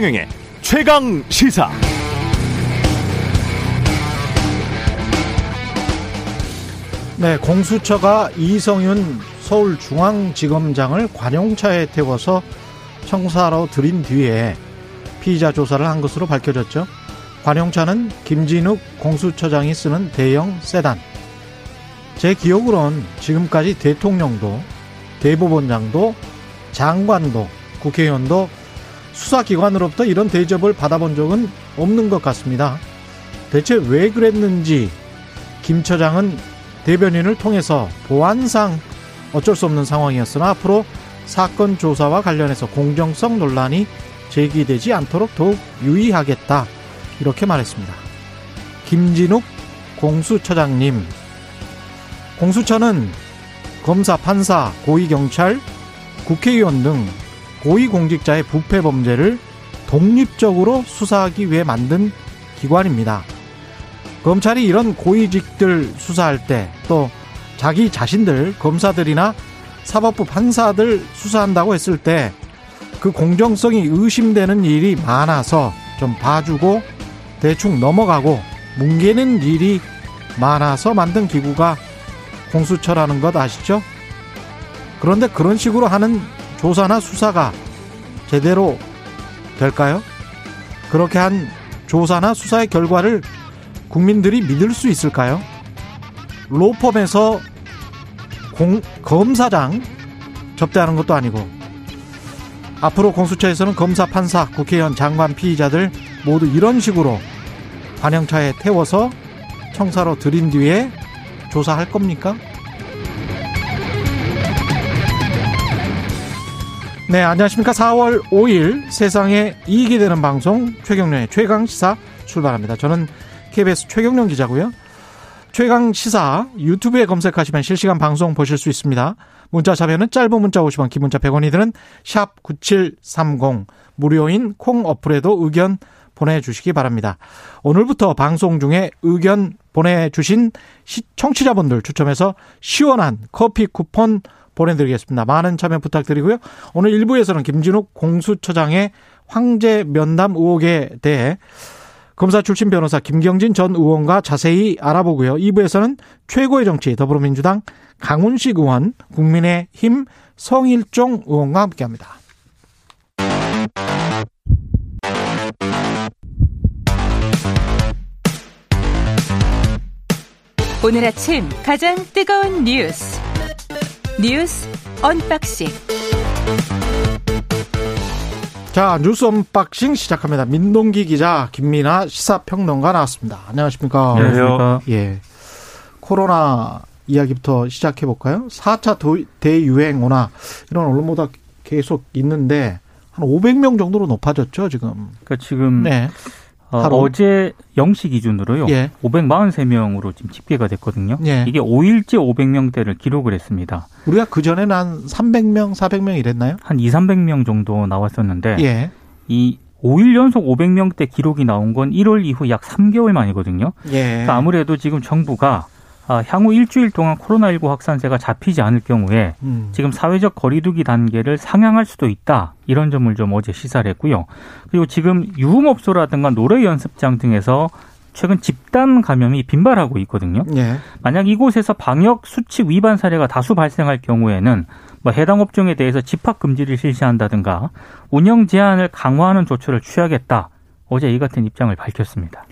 최경영의 최강 시사. 네, 공수처가 이성윤 서울중앙지검장을 관용차에 태워서 청사로 들인 뒤에 피의자 조사를 한 것으로 밝혀졌죠. 관용차는 김진욱 공수처장이 쓰는 대형 세단. 제 기억으론 지금까지 대통령도 대법원장도 장관도 국회의원도 수사기관으로부터 이런 대접을 받아본 적은 없는 것 같습니다. 대체 왜 그랬는지 김 처장은 대변인을 통해서 보안상 어쩔 수 없는 상황이었으나 앞으로 사건 조사와 관련해서 공정성 논란이 제기되지 않도록 더욱 유의하겠다. 이렇게 말했습니다. 김진욱 공수처장님. 공수처는 검사, 판사, 고위경찰, 국회의원 등 고위공직자의 부패 범죄를 독립적으로 수사하기 위해 만든 기관입니다. 검찰이 이런 고위직들 수사할 때 또 자기 자신들 검사들이나 사법부 판사들 수사한다고 했을 때 그 공정성이 의심되는 일이 많아서 좀 봐주고 대충 넘어가고 뭉개는 일이 많아서 만든 기구가 공수처라는 것 아시죠? 그런데 그런 식으로 하는 조사나 수사가 제대로 될까요? 그렇게 한 조사나 수사의 결과를 국민들이 믿을 수 있을까요? 로펌에서 공, 검사장 접대하는 것도 아니고 앞으로 공수처에서는 검사, 판사, 국회의원, 장관, 피의자들 모두 이런 식으로 관영차에 태워서 청사로 들인 뒤에 조사할 겁니까? 네, 안녕하십니까. 4월 5일 세상에 이익이 되는 방송 최경련의 최강 시사 출발합니다. 저는 KBS 최경련 기자고요. 최강 시사 유튜브에 검색하시면 실시간 방송 보실 수 있습니다. 문자 자면은 짧은 문자 50원, 긴 문자 100원이 드는 샵 9730 무료인 콩 어플에도 의견 보내주시기 바랍니다. 오늘부터 방송 중에 의견 보내주신 청취자분들 추첨해서 시원한 커피 쿠폰 보내드리겠습니다. 많은 참여 부탁드리고요. 오늘 1부에서는 김진욱 공수처장의 황제 면담 의혹에 대해 검사 출신 변호사 김경진 전 의원과 자세히 알아보고요. 2부에서는 최고의 정치 더불어민주당 강훈식 의원, 국민의힘 성일종 의원과 함께합니다. 오늘 아침 가장 뜨거운 뉴스 뉴스 unboxing 자 뉴스 unboxing 시작합니다. 민동기 기자 김민아 시사평론가 나왔습니다. 안녕하십니까? 안녕하세요. 예. 코로나 이야기부터 시작해 볼까요? 4차 대유행 오나 이런 언론보다 계속 있는데 한 500명 정도로 높아졌죠, 지금. 그러니까 지금 네. 어, 제 0시 기준으로요. 예. 543명으로 지금 집계가 됐거든요. 예. 이게 5일째 500명대를 기록을 했습니다. 우리가 그 전에는 한 300명, 400명 이랬나요? 한 2, 300명 정도 나왔었는데 예. 이 5일 연속 500명대 기록이 나온 건 1월 이후 약 3개월 만이거든요. 예. 그러니까 아무래도 지금 정부가 아, 향후 일주일 동안 코로나19 확산세가 잡히지 않을 경우에 음. 지금 사회적 거리두기 단계를 상향할 수도 있다. 이런 점을 좀 어제 시사를 했고요. 그리고 지금 유흥업소라든가 노래 연습장 등에서 최근 집단 감염이 빈발하고 있거든요. 예. 만약 이곳에서 방역 수칙 위반 사례가 다수 발생할 경우에는 뭐 해당 업종에 대해서 집합 금지를 실시한다든가 운영 제한을 강화하는 조처를 취하겠다. 어제 이 같은 입장을 밝혔습니다.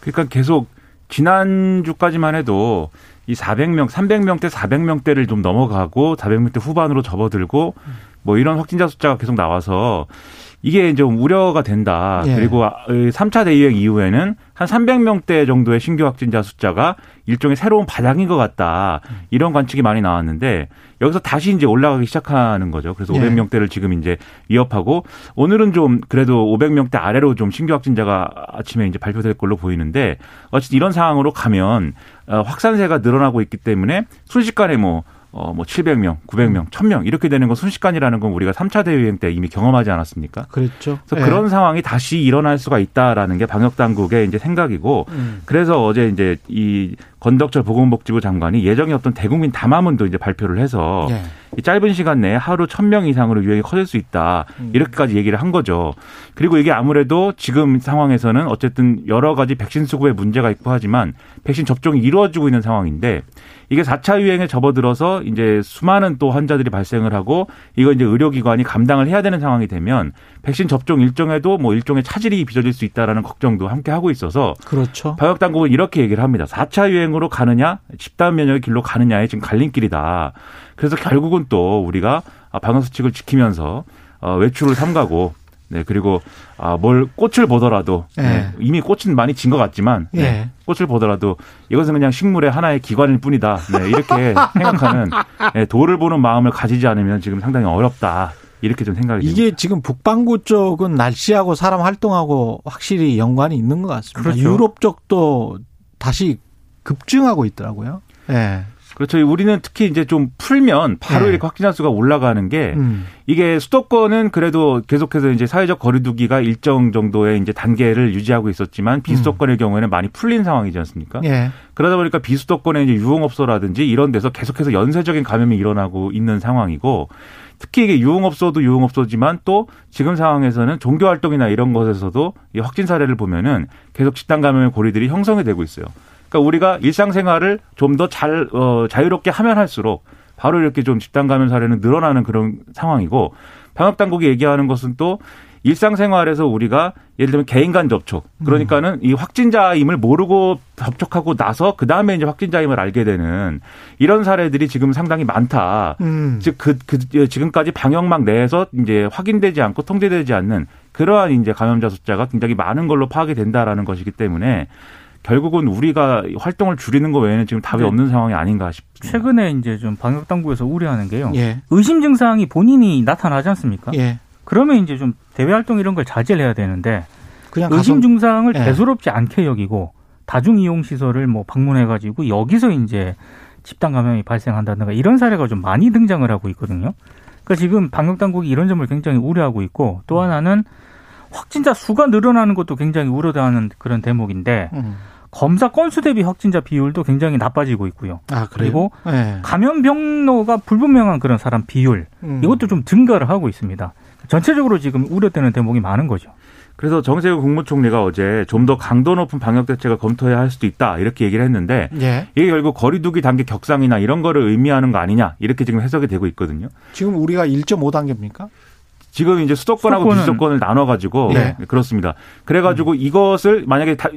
그러니까 계속 지난주까지만 해도 이 400명, 300명대, 400명대를 좀 넘어가고 400명대 후반으로 접어들고 뭐 이런 확진자 숫자가 계속 나와서 이게 좀 우려가 된다. 예. 그리고 3차 대유행 이후에는 한 300명대 정도의 신규 확진자 숫자가 일종의 새로운 바닥인 것 같다. 이런 관측이 많이 나왔는데 여기서 다시 이제 올라가기 시작하는 거죠. 그래서 예. 500명대를 지금 이제 위협하고 오늘은 좀 그래도 500명대 아래로 좀 신규 확진자가 아침에 이제 발표될 걸로 보이는데 어쨌든 이런 상황으로 가면 어, 확산세가 늘어나고 있기 때문에 순식간에 뭐 어, 뭐 700명, 900명, 1000명 이렇게 되는 건 순식간이라는 건 우리가 3차 대유행 때 이미 경험하지 않았습니까? 그랬죠. 그래서 예. 그런 상황이 다시 일어날 수가 있다라는 게 방역 당국의 이제 생각이고 음. 그래서 어제 이제 이 권덕철 보건복지부 장관이 예정이 없던 대국민 담화문도 이제 발표를 해서 예. 이 짧은 시간 내에 하루 천 명 이상으로 유행이 커질 수 있다. 음. 이렇게까지 얘기를 한 거죠. 그리고 이게 아무래도 지금 상황에서는 어쨌든 여러 가지 백신 수급에 문제가 있고 하지만 백신 접종이 이루어지고 있는 상황인데 이게 4차 유행에 접어들어서 이제 수많은 또 환자들이 발생을 하고 이거 이제 의료기관이 감당을 해야 되는 상황이 되면 백신 접종 일정에도 뭐 일종의 차질이 빚어질 수 있다라는 걱정도 함께 하고 있어서 그렇죠. 방역 당국은 이렇게 얘기를 합니다. 4차 유행 으로 가느냐, 집단 면역의 길로 가느냐의 지금 갈림길이다. 그래서 결국은 또 우리가 방역 수칙을 지키면서 어, 외출을 삼가고 네 그리고 아, 뭘 꽃을 보더라도 네, 예. 이미 꽃은 많이 진 것 같지만 네, 예. 꽃을 보더라도 이것은 그냥 식물의 하나의 기관일 뿐이다. 네, 이렇게 생각하는 네, 도를 보는 마음을 가지지 않으면 지금 상당히 어렵다. 이렇게 좀 생각이. 이게 지금 북반구 쪽은 날씨하고 사람 활동하고 확실히 연관이 있는 것 같습니다. 그렇죠. 유럽 쪽도 다시 급증하고 있더라고요. 예. 그렇죠. 우리는 특히 이제 좀 풀면 바로 네. 이렇게 확진자 수가 올라가는 게 음. 이게 수도권은 그래도 계속해서 이제 사회적 거리두기가 일정 정도의 이제 단계를 유지하고 있었지만 비수도권의 경우에는 많이 풀린 상황이지 않습니까? 예. 그러다 보니까 비수도권의 이제 유흥업소라든지 이런 데서 계속해서 연쇄적인 감염이 일어나고 있는 상황이고 특히 이게 유흥업소도 유흥업소지만 또 지금 상황에서는 종교 활동이나 이런 것에서도 이 확진 사례를 보면은 계속 집단 감염의 고리들이 형성이 되고 있어요. 그러니까 우리가 일상생활을 좀 더 잘 어, 자유롭게 하면 할수록 바로 이렇게 좀 집단 감염 사례는 늘어나는 그런 상황이고 방역 당국이 얘기하는 것은 또 일상생활에서 우리가 예를 들면 개인 간 접촉 그러니까는 이 확진자임을 모르고 접촉하고 나서 그 다음에 이제 확진자임을 알게 되는 이런 사례들이 지금 상당히 많다. 음. 즉그 그 지금까지 방역망 내에서 이제 확인되지 않고 통제되지 않는 그러한 이제 감염자 숫자가 굉장히 많은 걸로 파악이 된다라는 것이기 때문에 결국은 우리가 활동을 줄이는 것 외에는 지금 답이 네. 없는 상황이 아닌가 싶습니다. 최근에 이제 좀 방역 당국에서 우려하는 게요. 예. 의심 증상이 본인이 나타나지 않습니까? 예. 그러면 이제 좀 대외 활동 이런 걸 자제를 해야 되는데 그냥 가서 의심 증상을 예. 대수롭지 않게 여기고 다중 이용 시설을 뭐 방문해 가지고 여기서 이제 집단 감염이 발생한다든가 이런 사례가 좀 많이 등장을 하고 있거든요. 그러니까 지금 방역 당국이 이런 점을 굉장히 우려하고 있고 또 하나는 확진자 수가 늘어나는 것도 굉장히 우려되는 그런 대목인데 음. 검사 건수 대비 확진자 비율도 굉장히 나빠지고 있고요. 아, 그래요? 그리고 예. 감염 병로가 불분명한 그런 사람 비율 음. 이것도 좀 증가를 하고 있습니다. 전체적으로 지금 우려되는 대목이 많은 거죠. 그래서 정세균 국무총리가 어제 좀 더 강도 높은 방역 대책을 검토해야 할 수도 있다 이렇게 얘기를 했는데 예. 이게 결국 거리두기 단계 격상이나 이런 거를 의미하는 거 아니냐 이렇게 지금 해석이 되고 있거든요. 지금 우리가 1.5 단계입니까? 지금 이제 수도권하고 수도권은- 비수도권을 나눠가지고 네. 네, 그렇습니다. 그래가지고 이것을 만약에 다-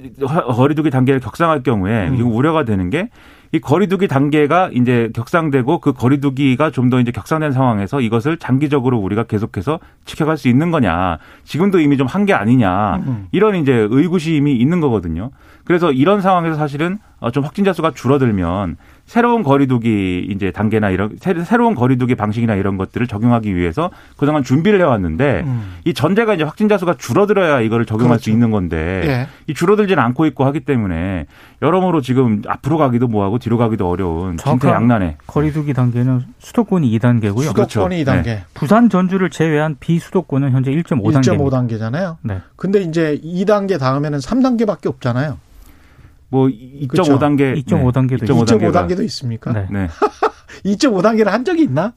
거리두기 단계를 격상할 경우에 음. 이거 우려가 되는 게 이 거리두기 단계가 이제 격상되고 그 거리두기가 좀 더 이제 격상된 상황에서 이것을 장기적으로 우리가 계속해서 지켜갈 수 있는 거냐. 지금도 이미 좀 한 게 아니냐. 음. 이런 이제 의구심이 있는 거거든요. 그래서 이런 상황에서 사실은 어, 좀 확진자 수가 줄어들면 새로운 거리두기 이제 단계나 이런 새- 새로운 거리두기 방식이나 이런 것들을 적용하기 위해서 그동안 준비를 해왔는데 음. 이 전제가 이제 확진자 수가 줄어들어야 이거를 적용할 수 그렇죠. 있는 건데 예. 이 줄어들지는 않고 있고 하기 때문에 여러모로 지금 앞으로 가기도 뭐하고 뒤로 가기도 어려운 진퇴양난에 거리두기 단계는 수도권이 2단계고요. 수도권이 그렇죠. 2단계. 부산 전주를 제외한 비수도권은 현재 1.5단계입니다. 1.5단계잖아요. 네. 근데 이제 2단계 다음에는 3단계밖에 없잖아요. 뭐 그렇죠. 2.5단계 2.5단계도 2.5단계도 있습니까? 네. 네. 2.5단계를 한 적이 있나?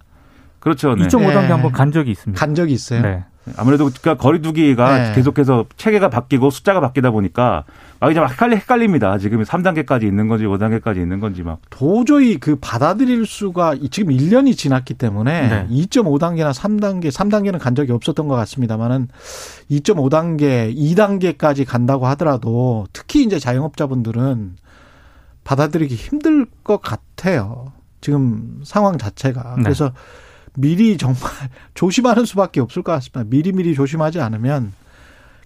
그렇죠. 네. 2.5단계 네. 한번 간 적이 있습니다. 간 적이 있어요. 네. 아무래도 그러니까 거리두기가 네. 계속해서 체계가 바뀌고 숫자가 바뀌다 보니까 막 이제 막 헷갈리, 헷갈립니다. 지금 3단계까지 있는 건지 5단계까지 있는 건지 막. 도저히 그 받아들일 수가 이- 지금 1년이 지났기 때문에 네. 2.5단계나 3단계, 3단계는 간 적이 없었던 것 같습니다만은 2.5단계, 2단계까지 간다고 하더라도 특히 이제 자영업자분들은 받아들이기 힘들 것 같아요. 지금 상황 자체가. 네. 그래서 미리 정말 조심하는 수밖에 없을 것 같습니다. 미리미리 조심하지 않으면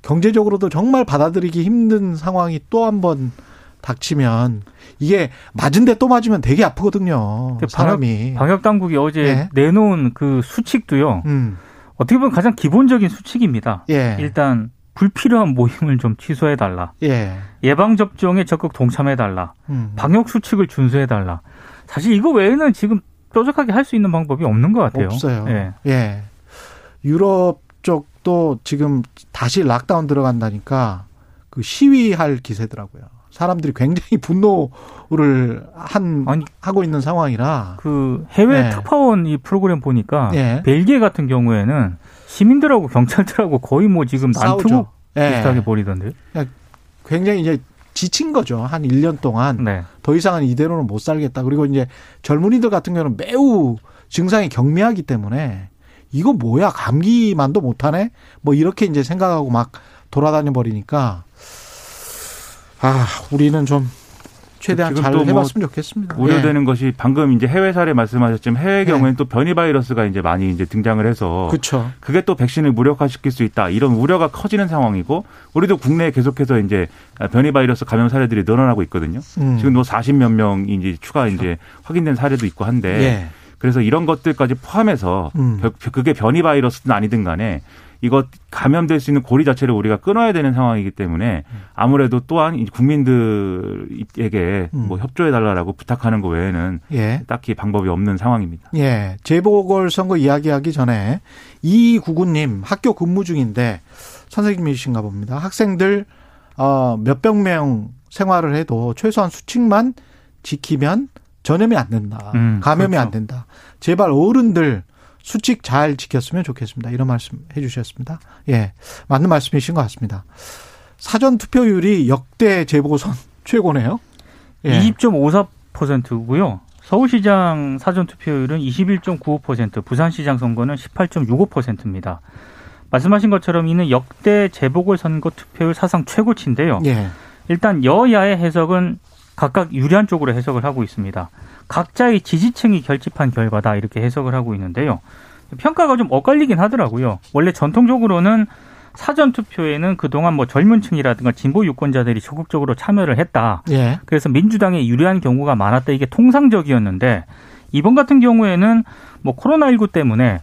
경제적으로도 정말 받아들이기 힘든 상황이 또 한 번 닥치면 이게 맞은데 또 맞으면 되게 아프거든요. 그 사람이. 방역 당국이 어제 예. 내놓은 그 수칙도요. 음. 어떻게 보면 가장 기본적인 수칙입니다. 예. 일단 불필요한 모임을 좀 취소해 달라. 예. 예방 접종에 적극 동참해 달라. 음. 방역 수칙을 준수해 달라. 사실 이거 외에는 지금 뾰족하게 할 수 있는 방법이 없는 것 같아요. 없어요. 예. 예. 유럽 쪽도 지금 다시 락다운 들어간다니까 그 시위할 기세더라고요. 사람들이 굉장히 분노를 한 아니, 하고 있는 상황이라 그 해외 네. 특파원 이 프로그램 보니까 예. 벨기에 같은 경우에는 시민들하고 경찰들하고 거의 뭐 지금 싸우죠. 예. 비슷하게 벌이던데요. 굉장히 이제 지친 거죠. 한 1년 동안 네. 더 이상은 이대로는 못 살겠다. 그리고 이제 젊은이들 같은 경우는 매우 증상이 경미하기 때문에 이거 뭐야 감기만도 못하네 뭐 이렇게 이제 생각하고 막 돌아다녀 버리니까 아 우리는 좀 최대한 잘또뭐 해봤으면 좋겠습니다. 우려되는 예. 것이 방금 이제 해외 사례 말씀하셨지만 해외 네. 경우에는 또 변이 바이러스가 이제 많이 이제 등장을 해서 그렇죠. 그게 또 백신을 무력화시킬 수 있다 이런 우려가 커지는 상황이고 우리도 국내에 계속해서 이제 변이 바이러스 감염 사례들이 늘어나고 있거든요. 음. 지금 뭐 40몇 명이 이제 추가 이제 확인된 사례도 있고 한데 예. 그래서 이런 것들까지 포함해서 음. 겨- 그게 변이 바이러스든 아니든 간에 이거 감염될 수 있는 고리 자체를 우리가 끊어야 되는 상황이기 때문에 아무래도 또한 이 국민들에게 음. 뭐 협조해 달라라고 부탁하는 것 외에는 예. 딱히 방법이 없는 상황입니다. 예. 재보궐 선거 이야기하기 전에 이구구님 학교 근무 중인데 선생님이신가 봅니다. 학생들 어, 몇백 명 생활을 해도 최소한 수칙만 지키면 전염이 안 된다. 음, 감염이 그렇죠. 안 된다. 제발 어른들 수칙 잘 지켰으면 좋겠습니다. 이런 말씀 해주셨습니다. 예. 맞는 말씀이신 것 같습니다. 사전 투표율이 역대 재보선 최고네요. 예. 20.54%고요. 서울시장 사전 투표율은 21.95%, 부산시장 선거는 18.65%입니다. 말씀하신 것처럼 이는 역대 재보궐 선거 투표율 사상 최고치인데요. 예. 일단 여야의 해석은 각각 유리한 쪽으로 해석을 하고 있습니다. 각자의 지지층이 결집한 결과다 이렇게 해석을 하고 있는데요. 평가가 좀 엇갈리긴 하더라고요. 원래 전통적으로는 사전 투표에는 그동안 뭐 젊은 층이라든가 진보 유권자들이 적극적으로 참여를 했다. 예. 그래서 민주당에 유리한 경우가 많았다. 이게 통상적이었는데 이번 같은 경우에는 뭐 코로나19 때문에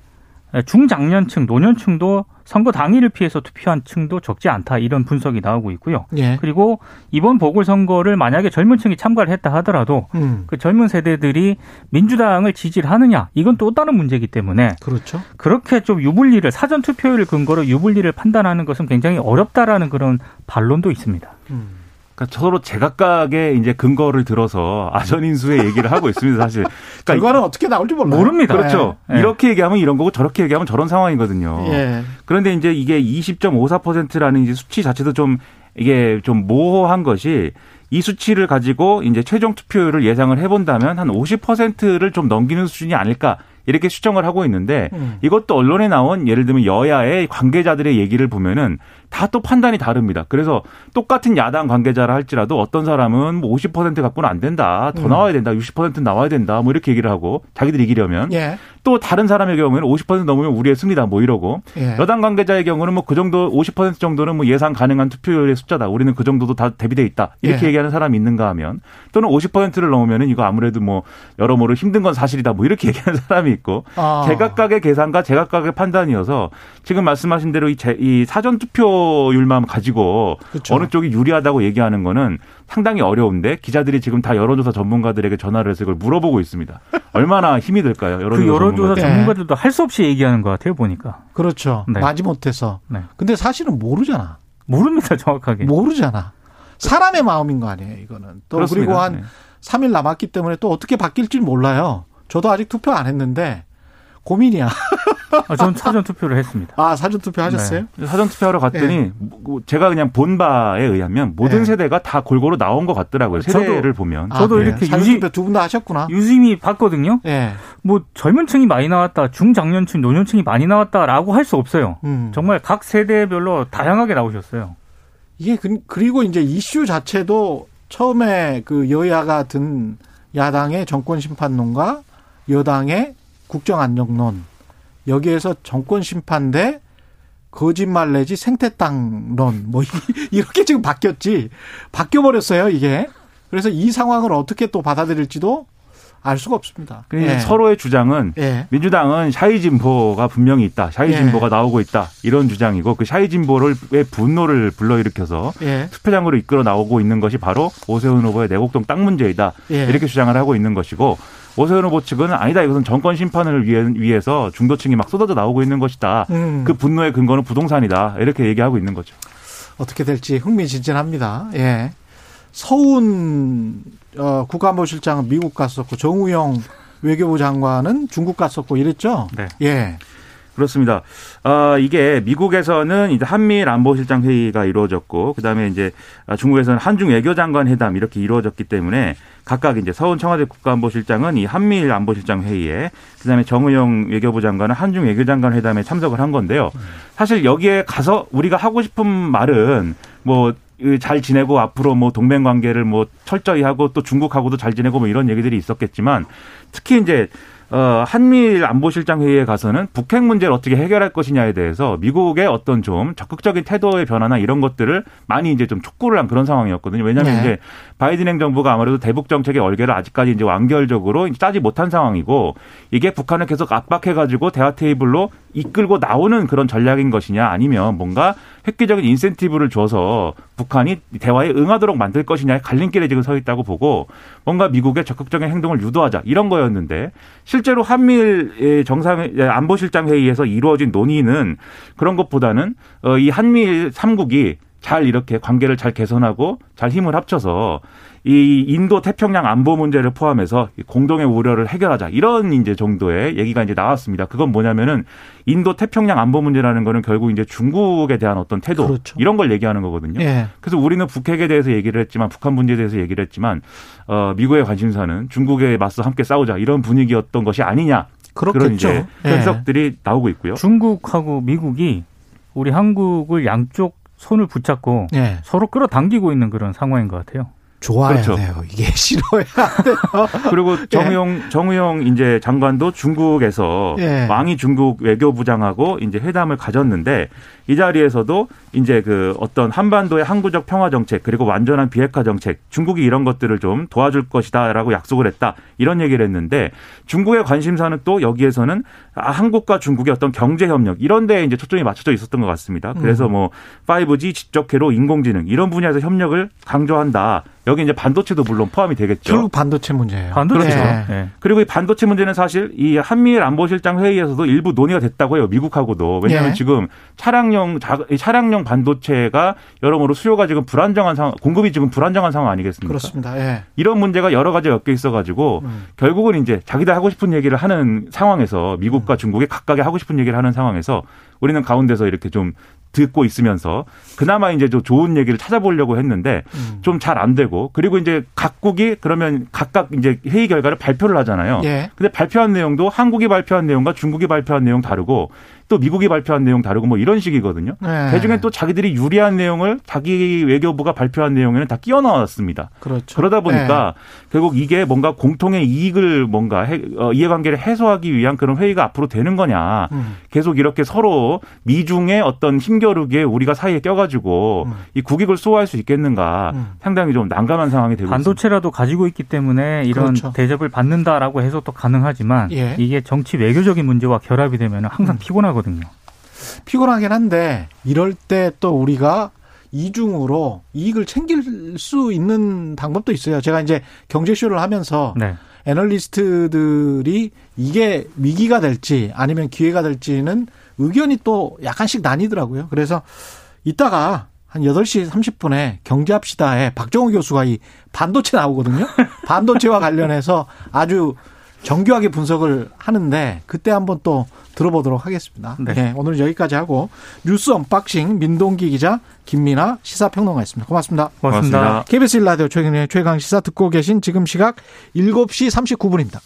중장년층, 노년층도 선거 당일을 피해서 투표한 층도 적지 않다. 이런 분석이 나오고 있고요. 예. 그리고 이번 보궐선거를 만약에 젊은 층이 참가를 했다 하더라도 음. 그 젊은 세대들이 민주당을 지지를 하느냐 이건 또 다른 문제이기 때문에 그렇죠. 그렇게 좀 유불리를 사전 투표율을 근거로 유불리를 판단하는 것은 굉장히 어렵다라는 그런 반론도 있습니다. 음. 그러니까 서로 제각각의 이제 근거를 들어서 아전인수의 얘기를 하고 있습니다, 사실. 그러니까 결과는 어떻게 나올지 몰라요. 모릅니다. 그렇죠. 네. 이렇게 얘기하면 이런 거고 저렇게 얘기하면 저런 상황이거든요. 예. 그런데 이제 이게 20.54%라는 이제 수치 자체도 좀 이게 좀 모호한 것이 이 수치를 가지고 이제 최종 투표율을 예상을 해본다면 한 50%를 좀 넘기는 수준이 아닐까 이렇게 추정을 하고 있는데 음. 이것도 언론에 나온 예를 들면 여야의 관계자들의 얘기를 보면은 다 또 판단이 다릅니다. 그래서 똑같은 야당 관계자라 할지라도 어떤 사람은 뭐 50% 갖고는 안 된다. 더 음. 나와야 된다. 60% 나와야 된다. 뭐 이렇게 얘기를 하고 자기들이 이기려면 예. 또 다른 사람의 경우에는 50% 넘으면 우리의 승리다. 뭐 이러고 예. 여당 관계자의 경우는 뭐 그 정도 50% 정도는 뭐 예상 가능한 투표율의 숫자다. 우리는 그 정도도 다 대비돼 있다. 이렇게 예. 얘기하는 사람이 있는가 하면 또는 50%를 넘으면은 이거 아무래도 뭐 여러모로 힘든 건 사실이다. 뭐 이렇게 얘기하는 사람이 있고 아. 제각각의 계산과 제각각의 판단이어서 지금 말씀하신 대로 이, 제- 이 사전 투표 율만 가지고 그렇죠. 어느 쪽이 유리하다고 얘기하는 거는 상당히 어려운데 기자들이 지금 다 여론조사 전문가들에게 전화를 해서 이걸 물어보고 있습니다. 얼마나 힘이 들까요? 여론조사, 그 여론조사 전문가들. 네. 전문가들 도 할 수 없이 얘기하는 것 같아요 보니까. 그렇죠. 네. 마지못해서. 네. 근데 사실은 모르잖아. 모릅니다 정확하게. 모르잖아. 사람의 마음인 거 아니에요, 이거는. 또 그렇습니다. 그리고 한 네. 3일 남았기 때문에 또 어떻게 바뀔지 몰라요. 저도 아직 투표 안 했는데 고민이야. 아, 전 사전 투표를 했습니다. 아, 사전 투표 하셨어요? 사전 투표하러 갔더니 뭐 제가 그냥 본 바에 의하면 모든 네. 세대가 다 골고루 나온 것 같더라고요. 저도- 세대를 보면. 아, 저도? 이렇게 사전 유지- 투표 두분 다 하셨구나. 유심히 봤거든요. 예. 뭐 젊은 층이 많이 나왔다, 중장년층, 노년층이 많이 나왔다라고 할 수 없어요. 음. 정말 각 세대별로 다양하게 나오셨어요. 이게 그- 그리고 이제 이슈 자체도 처음에 그 여야가 든 야당의 정권 심판론과 여당의 국정 안정론 여기에서 정권 심판 대 거짓말 내지 생태탕론 뭐 이- 이렇게 지금 바뀌었지. 바뀌어 버렸어요 이게. 그래서 이 상황을 어떻게 또 받아들일지도 알 수가 없습니다. 그러니까 예. 서로의 주장은 예. 민주당은 shy 진보가 분명히 있다. shy 예. 진보가 나오고 있다. 이런 주장이고 그 shy 진보를 왜 분노를 불러일으켜서 예. 투표장으로 이끌어 나오고 있는 것이 바로 오세훈 후보의 내곡동 땅 문제이다. 예. 이렇게 주장을 하고 있는 것이고 오세훈 후보 측은 아니다. 이것은 정권 심판을 위해, 위해 서 중도층이 막 쏟아져 나오고 있는 것이다. 음. 그 분노의 근거는 부동산이다. 이렇게 얘기하고 있는 거죠. 어떻게 될지 흥미진진합니다. 예. 서훈 어, 국가안보실장은 미국 갔었고 정우영 외교부 장관은 중국 갔었고 이랬죠. 네. 예. 그렇습니다. 아, 이게 미국에서는 이제 한미일 안보실장 회의가 이루어졌고, 그 다음에 이제 중국에서는 한중 외교장관 회담 이렇게 이루어졌기 때문에 각각 이제 서훈 청와대 국가안보실장은 이 한미일 안보실장 회의에, 그 다음에 정의용 외교부 장관은 한중 외교장관 회담에 참석을 한 건데요. 사실 여기에 가서 우리가 하고 싶은 말은 뭐, 잘 지내고 앞으로 뭐 동맹 관계를 뭐 철저히 하고 또 중국하고도 잘 지내고 뭐 이런 얘기들이 있었겠지만 특히 이제 어, 한미일 안보실장 회의에 가서는 북핵 문제를 어떻게 해결할 것이냐에 대해서 미국의 어떤 좀 적극적인 태도의 변화나 이런 것들을 많이 이제 좀 촉구를 한 그런 상황이었거든요. 왜냐하면 네. 이제 바이든 행정부가 아무래도 대북 정책의 얼개를 아직까지 이제 완결적으로 짜지 못한 상황이고 이게 북한을 계속 압박해가지고 대화 테이블로 이끌고 나오는 그런 전략인 것이냐 아니면 뭔가 획기적인 인센티브를 줘서 북한이 대화에 응하도록 만들 것이냐의 갈림길에 지금 서 있다고 보고 뭔가 미국의 적극적인 행동을 유도하자 이런 거였는데 실제로 한미일 정상 안보실장 회의에서 이루어진 논의는 그런 것보다는 어, 이 한미일 삼국이 잘 이렇게 관계를 잘 개선하고 잘 힘을 합쳐서 이 인도 태평양 안보 문제를 포함해서 공동의 우려를 해결하자 이런 이제 정도의 얘기가 이제 나왔습니다. 그건 뭐냐면은 인도 태평양 안보 문제라는 거는 결국 이제 중국에 대한 어떤 태도 그렇죠. 이런 걸 얘기하는 거거든요. 예. 그래서 우리는 북핵에 대해서 얘기를 했지만 북한 문제에 대해서 얘기를 했지만 어 미국의 관심사는 중국에 맞서 함께 싸우자 이런 분위기였던 것이 아니냐 그런 그렇겠죠. 이제 예. 해석들이 나오고 있고요. 중국하고 미국이 우리 한국을 양쪽 손을 붙잡고 예. 서로 끌어당기고 있는 그런 상황인 것 같아요. 좋아야 그렇죠. 돼요. 이게 싫어야 돼요. 그리고 정의용 정의용 이제 장관도 중국에서 예. 왕이 중국 외교부장하고 이제 회담을 가졌는데 이 자리에서도 이제 그 어떤 한반도의 항구적 평화 정책 그리고 완전한 비핵화 정책 중국이 이런 것들을 좀 도와줄 것이다라고 약속을 했다 이런 얘기를 했는데 중국의 관심사는 또 여기에서는 아, 한국과 중국의 어떤 경제 협력 이런 데에 이제 초점이 맞춰져 있었던 것 같습니다. 그래서 뭐 5G 지적회로 인공지능 이런 분야에서 협력을 강조한다. 여기 이제 반도체도 물론 포함이 되겠죠. 결국 반도체 문제예요. 반도체죠. 예. 예. 그리고 이 반도체 문제는 사실 이 한미일 안보실장 회의에서도 일부 논의가 됐다고 해요. 미국하고도. 왜냐하면 예. 지금 차량용 차량용 반도체가 여러모로 수요가 지금 불안정한 상황, 공급이 지금 불안정한 상황 아니겠습니까? 그렇습니다. 예. 이런 문제가 여러 가지 엮여 있어가지고 음. 결국은 이제 자기들 하고 싶은 얘기를 하는 상황에서 미국과 중국이 각각의 하고 싶은 얘기를 하는 상황에서 우리는 가운데서 이렇게 좀 듣고 있으면서 그나마 이제 좀 좋은 얘기를 찾아보려고 했는데 음. 좀잘 안 되고 그리고 이제 각국이 그러면 각각 이제 회의 결과를 발표를 하잖아요. 예. 근데 발표한 내용도 한국이 발표한 내용과 중국이 발표한 내용 다르고 또 미국이 발표한 내용 다르고 뭐 이런 식이거든요. 예. 대중에 또 자기들이 유리한 내용을 자기 외교부가 발표한 내용에는 다 끼워 넣었습니다. 그렇죠. 그러다 보니까 결국 이게 뭔가 공통의 이익을 뭔가 해- 어, 이해관계를 해소하기 위한 그런 회의가 앞으로 되는 거냐. 예. 음. 계속 이렇게 서로 미중의 어떤 힘겨루기에 우리가 사이에 껴가지고 음. 이 국익을 수호할 수 있겠는가 음. 상당히 좀 난감한 상황이 되고 있습니다. 반도체라도 가지고 있기 때문에 이런 그렇죠. 대접을 받는다라고 해석도 가능하지만 예. 이게 정치 외교적인 문제와 결합이 되면 항상 음. 피곤하거든요. 피곤하긴 한데 이럴 때 또 우리가 이중으로 이익을 챙길 수 있는 방법도 있어요. 제가 이제 경제쇼를 하면서 네. 애널리스트들이 이게 위기가 될지 아니면 기회가 될지는 의견이 또 약간씩 나뉘더라고요. 그래서 이따가 한 8시 30분에 경제합시다에 박정우 교수가 이 반도체 나오거든요. 반도체와 관련해서 아주 정교하게 분석을 하는데 그때 한번 또 들어보도록 하겠습니다. 네. 네, 오늘 여기까지 하고 뉴스 unboxing 민동기 기자 김민아 시사평론가였습니다. 고맙습니다. 고맙습니다. 고맙습니다. KBS 1라디오 최경영의 최강 시사 듣고 계신 지금 시각 7시 39분입니다.